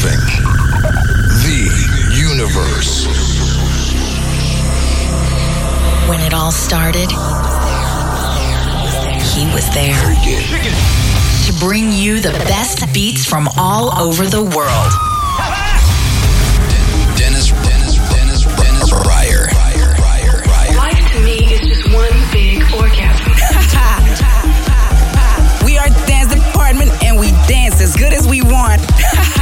nothing. The universe. When it all started, he was there. To bring you the best beats from all over the world. Dennis, Dennis, Dennis, Dennis Breyer. Life to me is just one big orgasm. we are Dance Department and we dance as good as we want.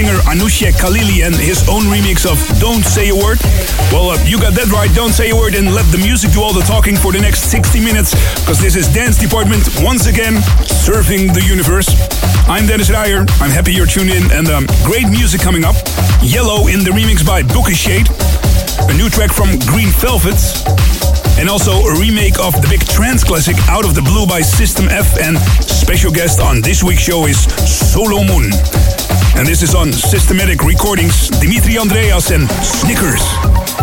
singer Anousheh Khalili and his own remix of Don't Say a Word. Well, uh, you got that right, don't say a word and let the music do all the talking for the next 60 minutes, because this is Dance Department once again surfing the universe. I'm Dennis Ruyer, I'm happy you're tuned in, and um, great music coming up. Yellow in the remix by Booka Shade, a new track from Green Velvets, and also a remake of the big trance classic Out of the Blue by System F. And special guest on this week's show is Solomun. And this is on Systematic Recordings, Dimitri Andreas and Snickers.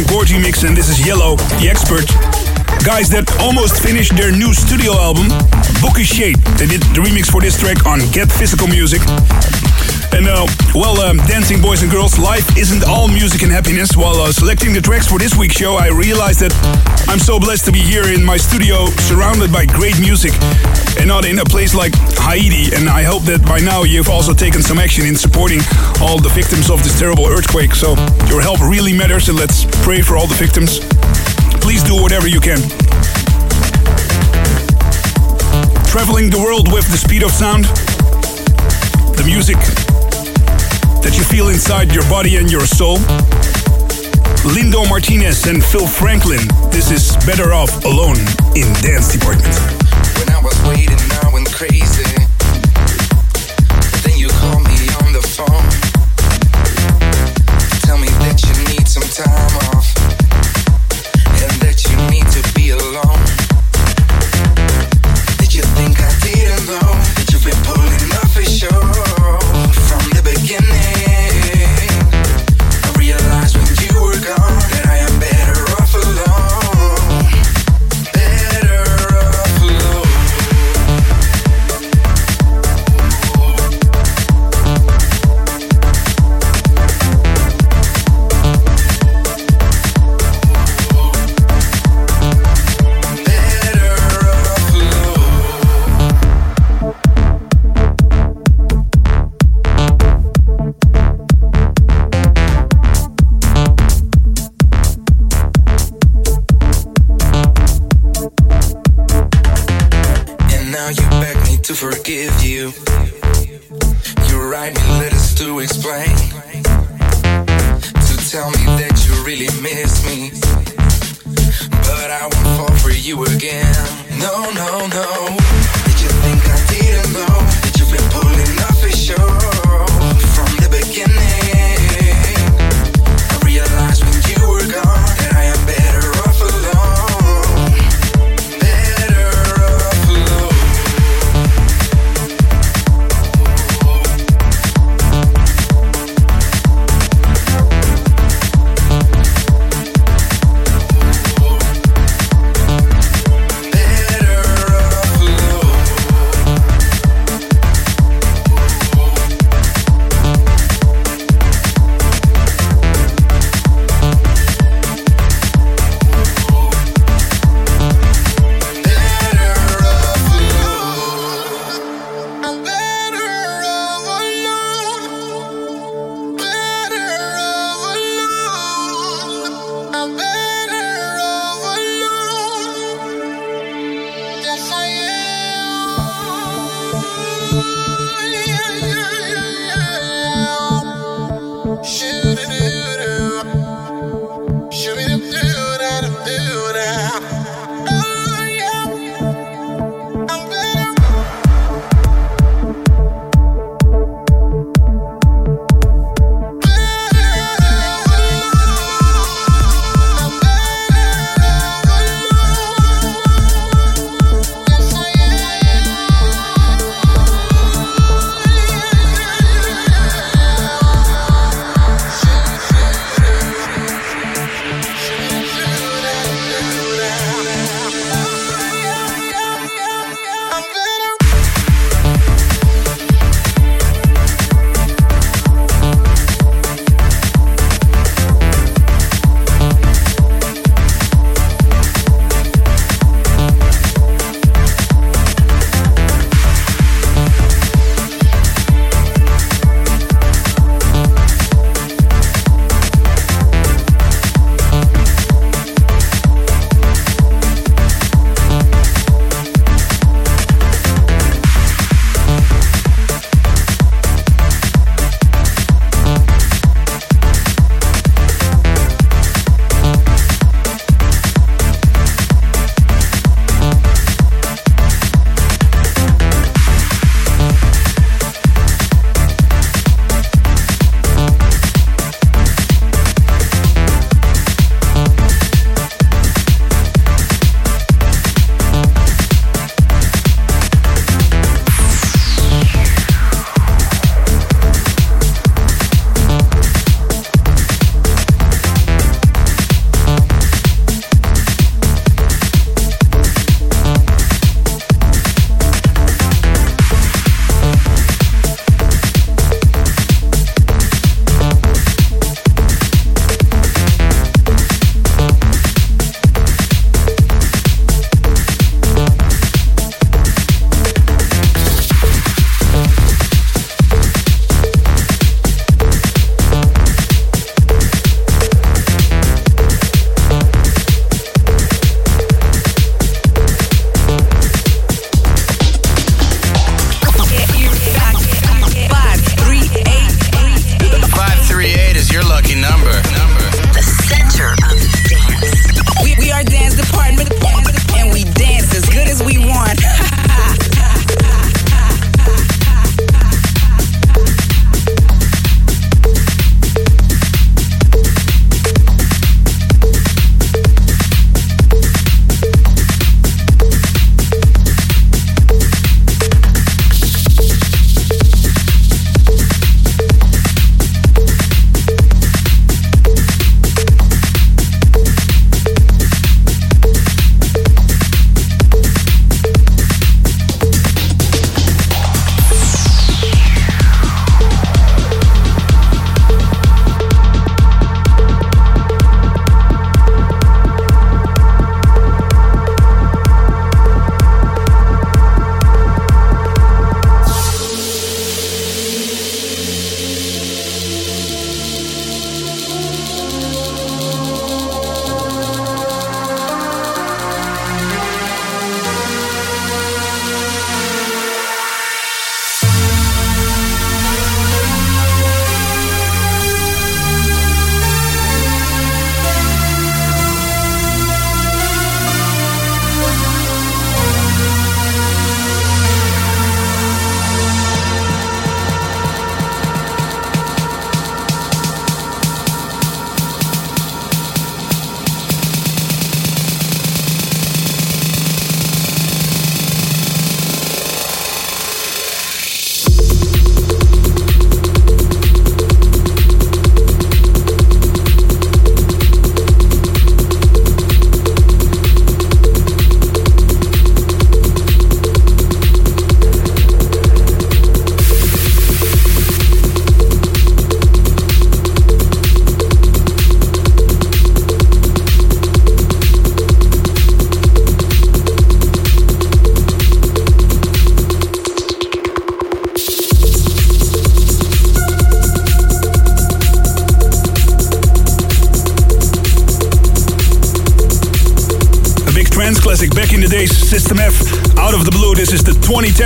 The mix, and this is Yellow, the expert. Guys that almost finished their new studio album, Booka Shade. They did the remix for this track on Get Physical Music. And uh, well, um, dancing boys and girls, life isn't all music and happiness. While uh, selecting the tracks for this week's show, I realized that I'm so blessed to be here in my studio, surrounded by great music, and not in a place like Haiti. And I hope that by now you've also taken some action in supporting all the victims of this terrible earthquake. So your help really matters, and let's pray for all the victims. Please do whatever you can. Traveling the world with the speed of sound, the music that you feel inside your body and your soul. Lindo Martinez and Phil Franklin. This is Better Off Alone in Dance Department. When I was waiting, I went crazy. Then you called me on the phone. Tell me that you need some time off. Need to be alone.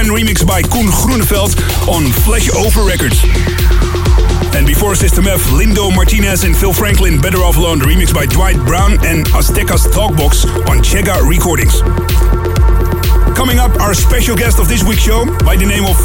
2010 remix by Koen Groeneveld on Flashover Records. And before System F, Lindo Martinez and Phil Franklin, Better Off Alone, remix by Dwight Brown and Aztecas Talkbox on Chega Recordings. Coming up, our special guest of this week's show by the name of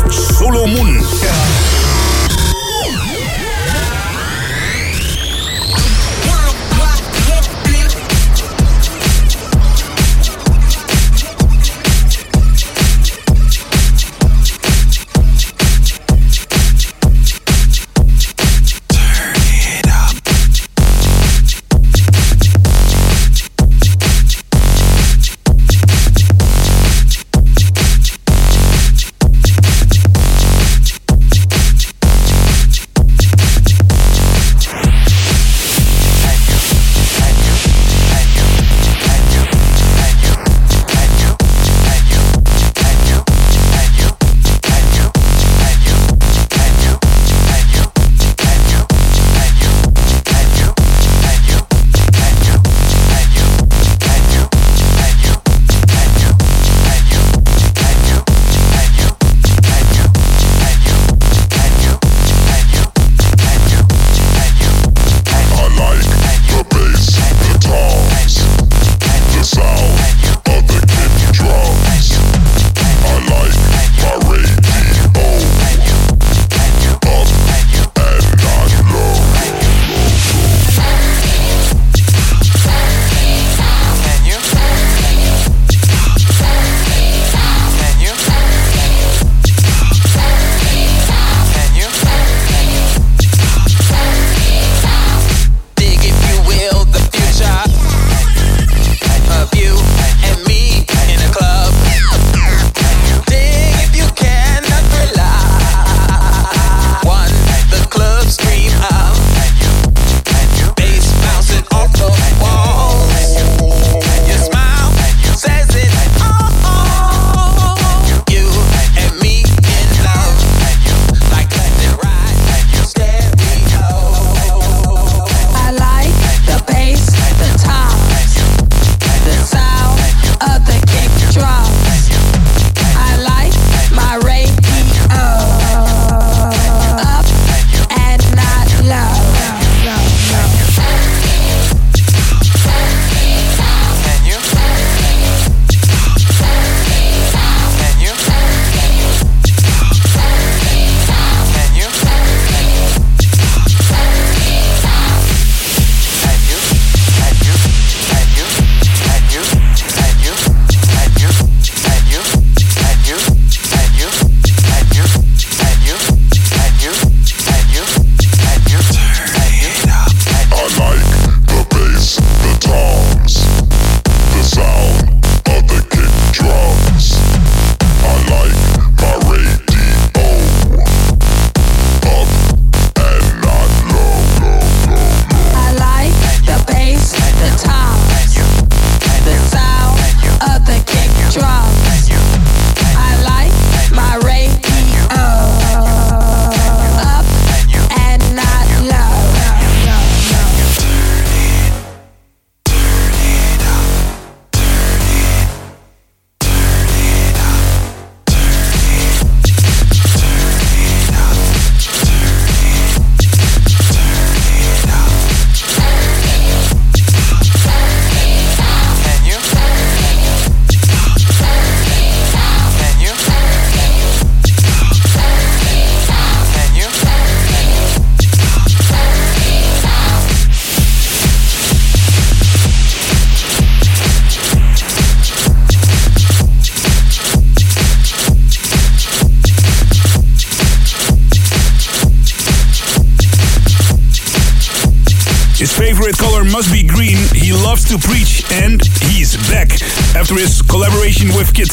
Solomun.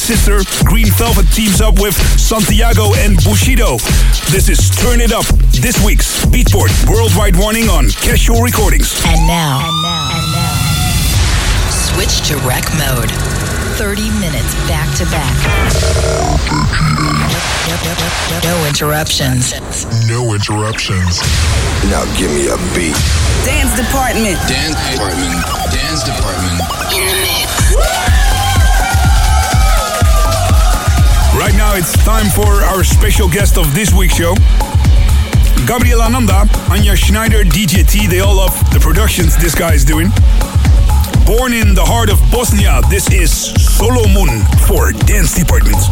sister, Green Velvet teams up with Santiago and Bushido. This is Turn It Up, this week's Beatport Worldwide Warning on Cajual Recordings. And now, and now, and now, switch to rec mode. 30 minutes back to back. No, interruptions. No interruptions. Now give me a beat. Dance department. Dance department. Dance department. Right now it's time for our special guest of this week's show. Gabriel Ananda, Anja Schneider, DJT, they all love the productions this guy is doing. Born in the heart of Bosnia, this is Solomun for Dance Department.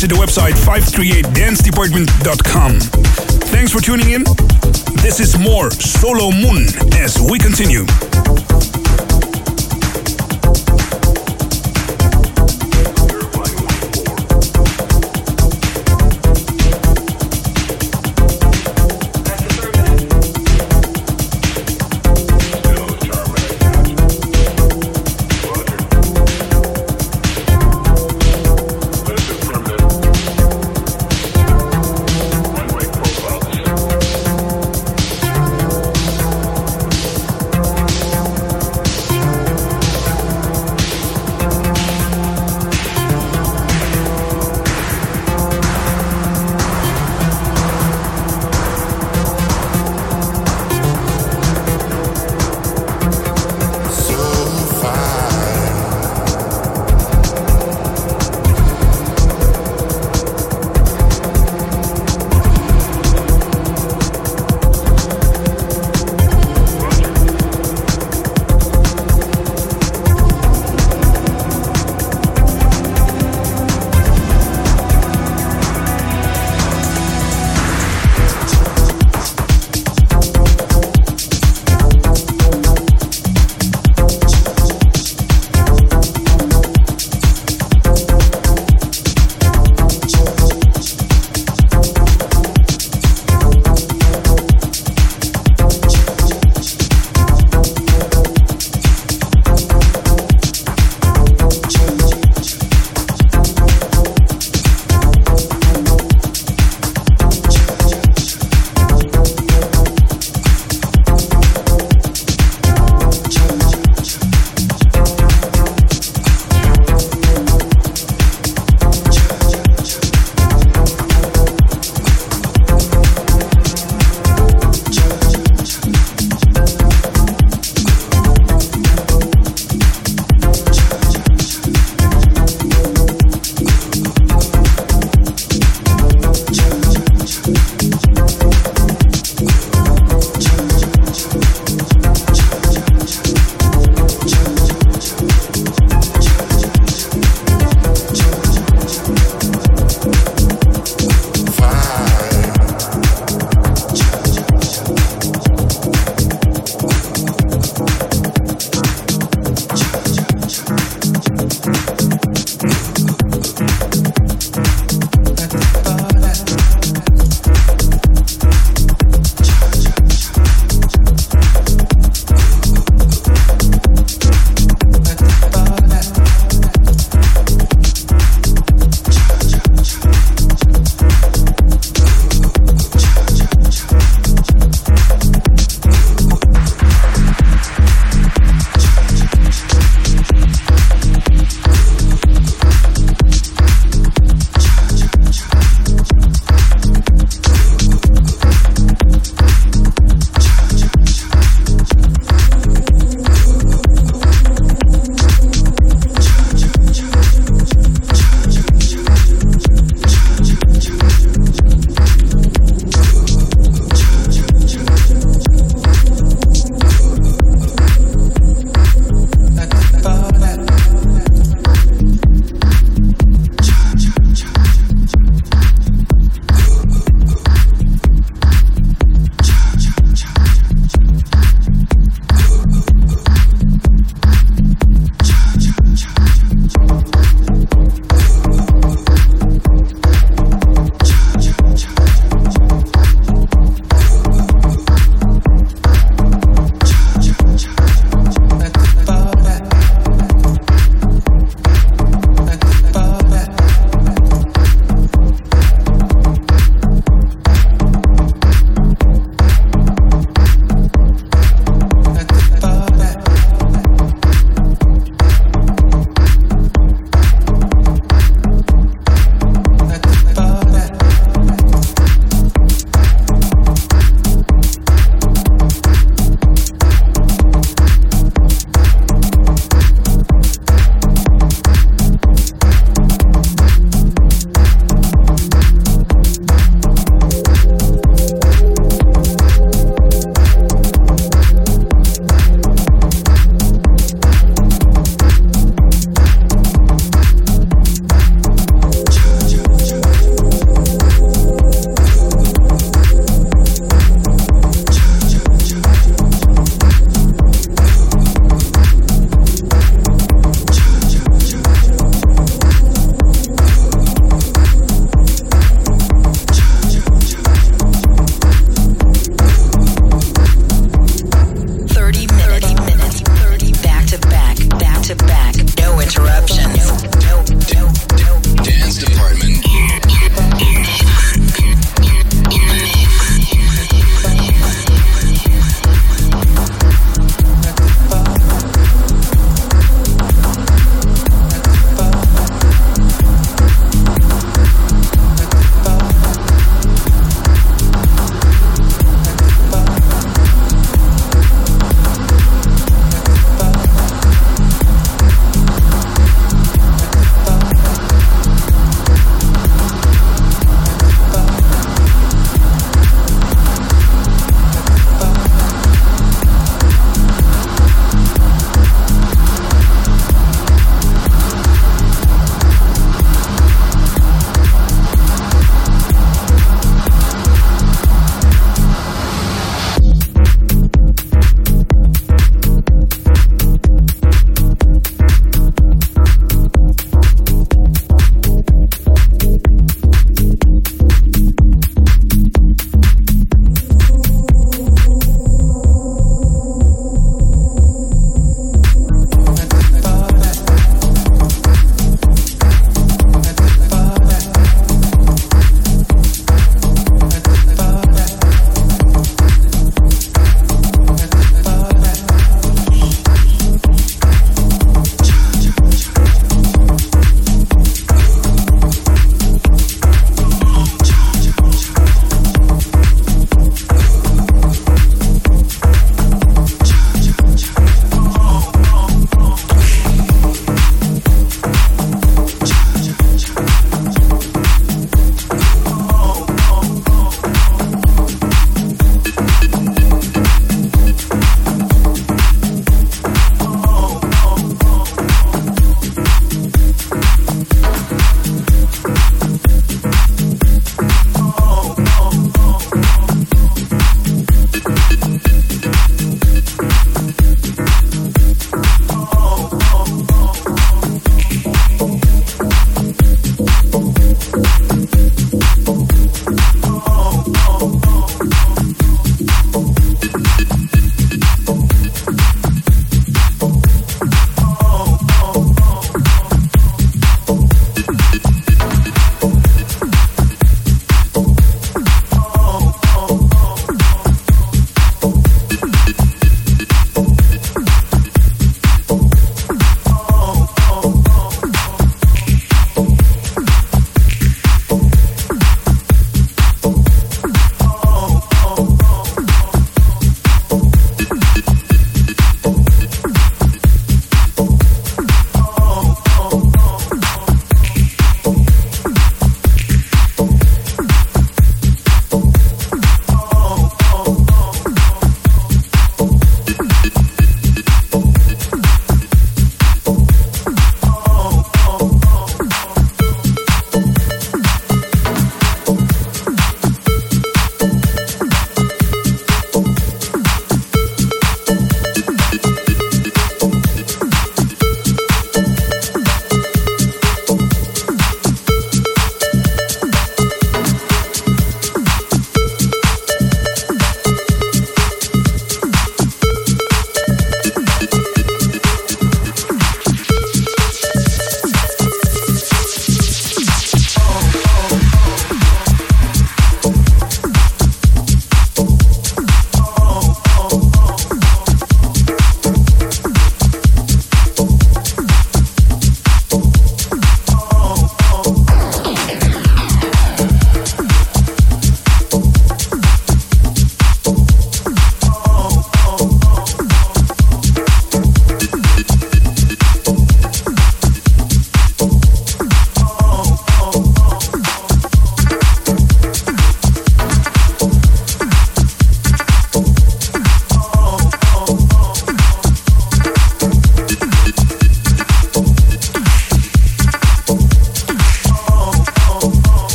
Visit the website 538dancedepartment.com. Thanks for tuning in. This is more Solomun as we continue.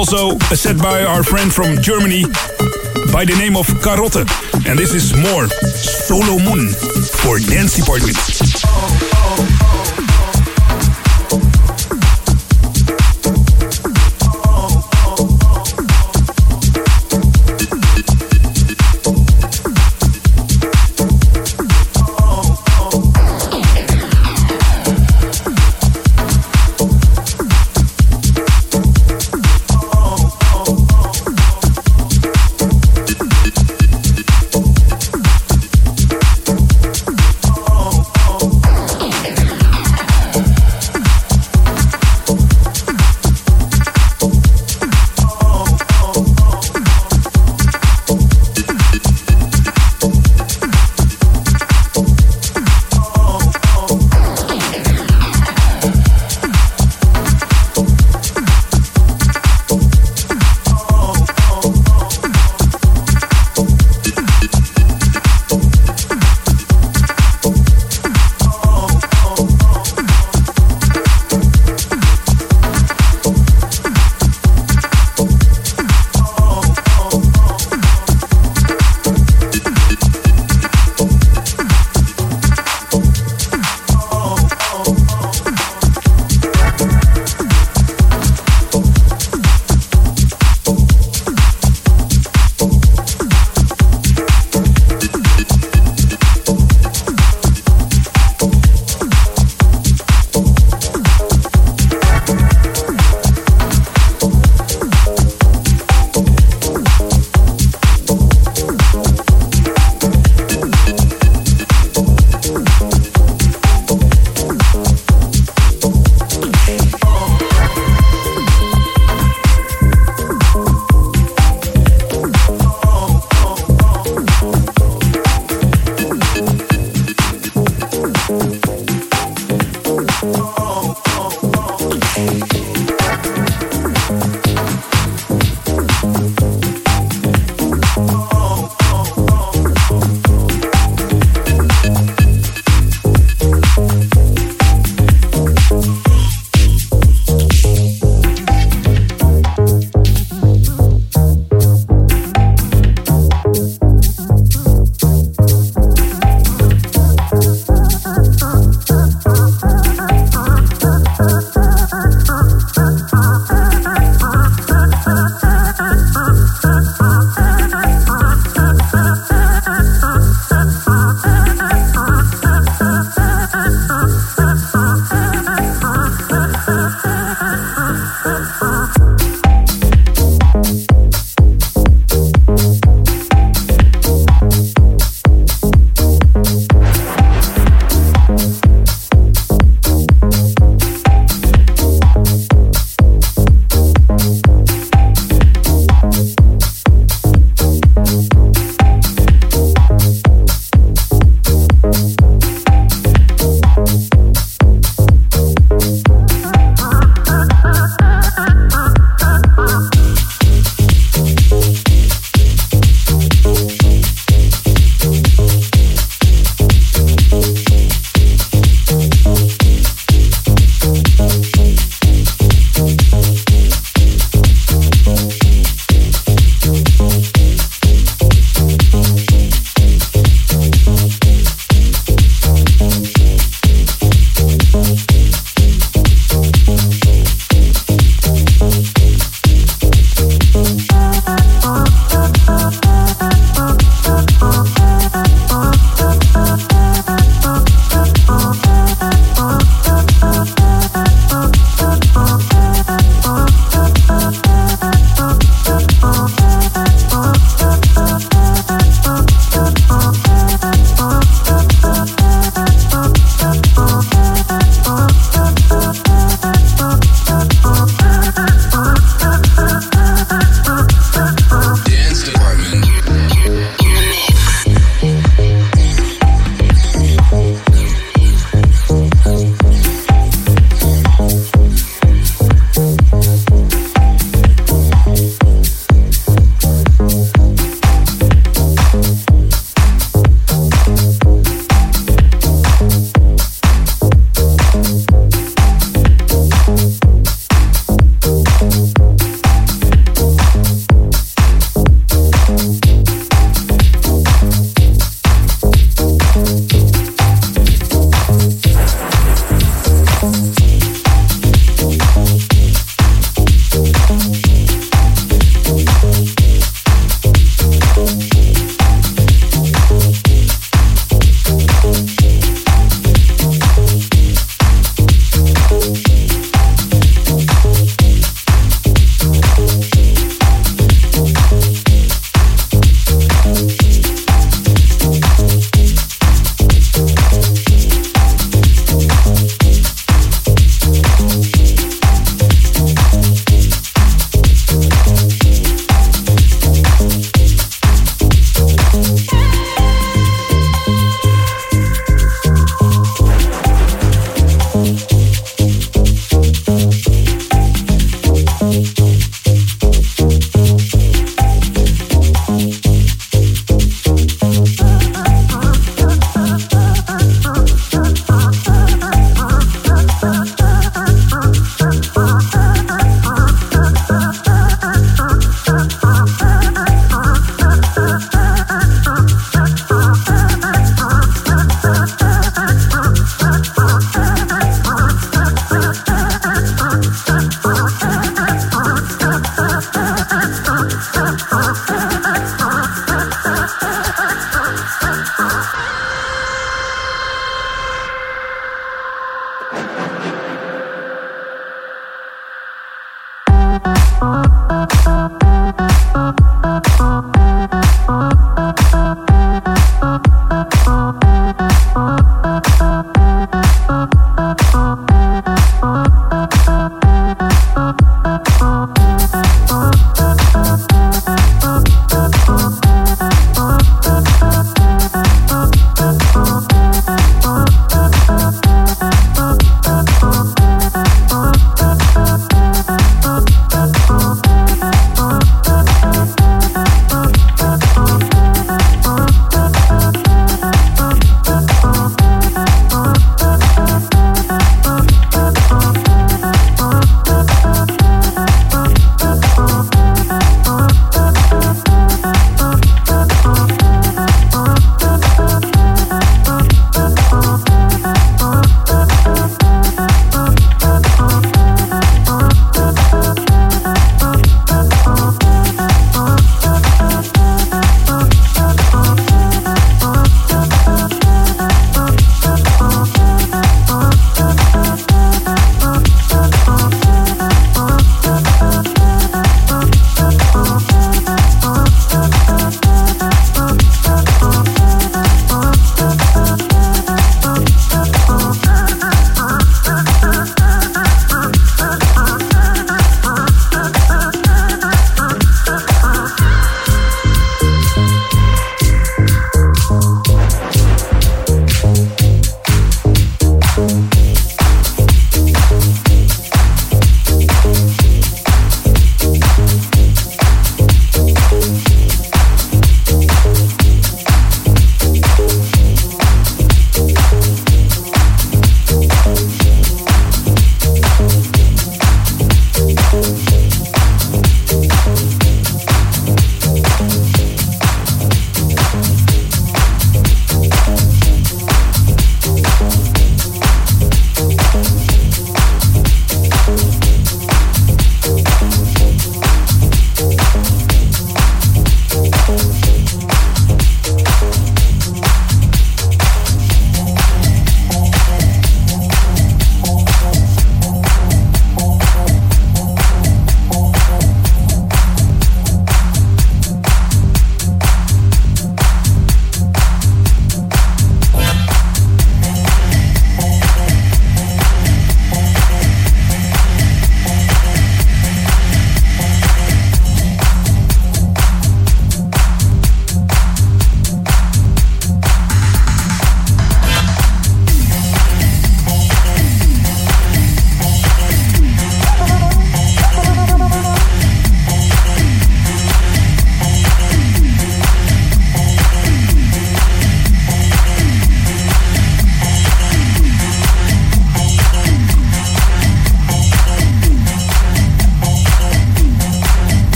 Also a set by our friend from Germany by the name of Karotte. And this is more Solomun for Dance Department.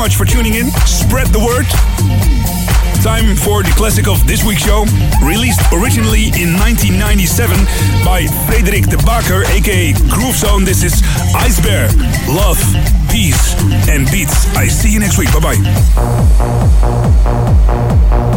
Much for tuning in. Spread the word. Time for the classic of this week's show, released originally in 1997 by Frederik de Bakker, aka Groove Zone. This is Eisbaer. Love, peace, and beats. I see you next week. Bye bye.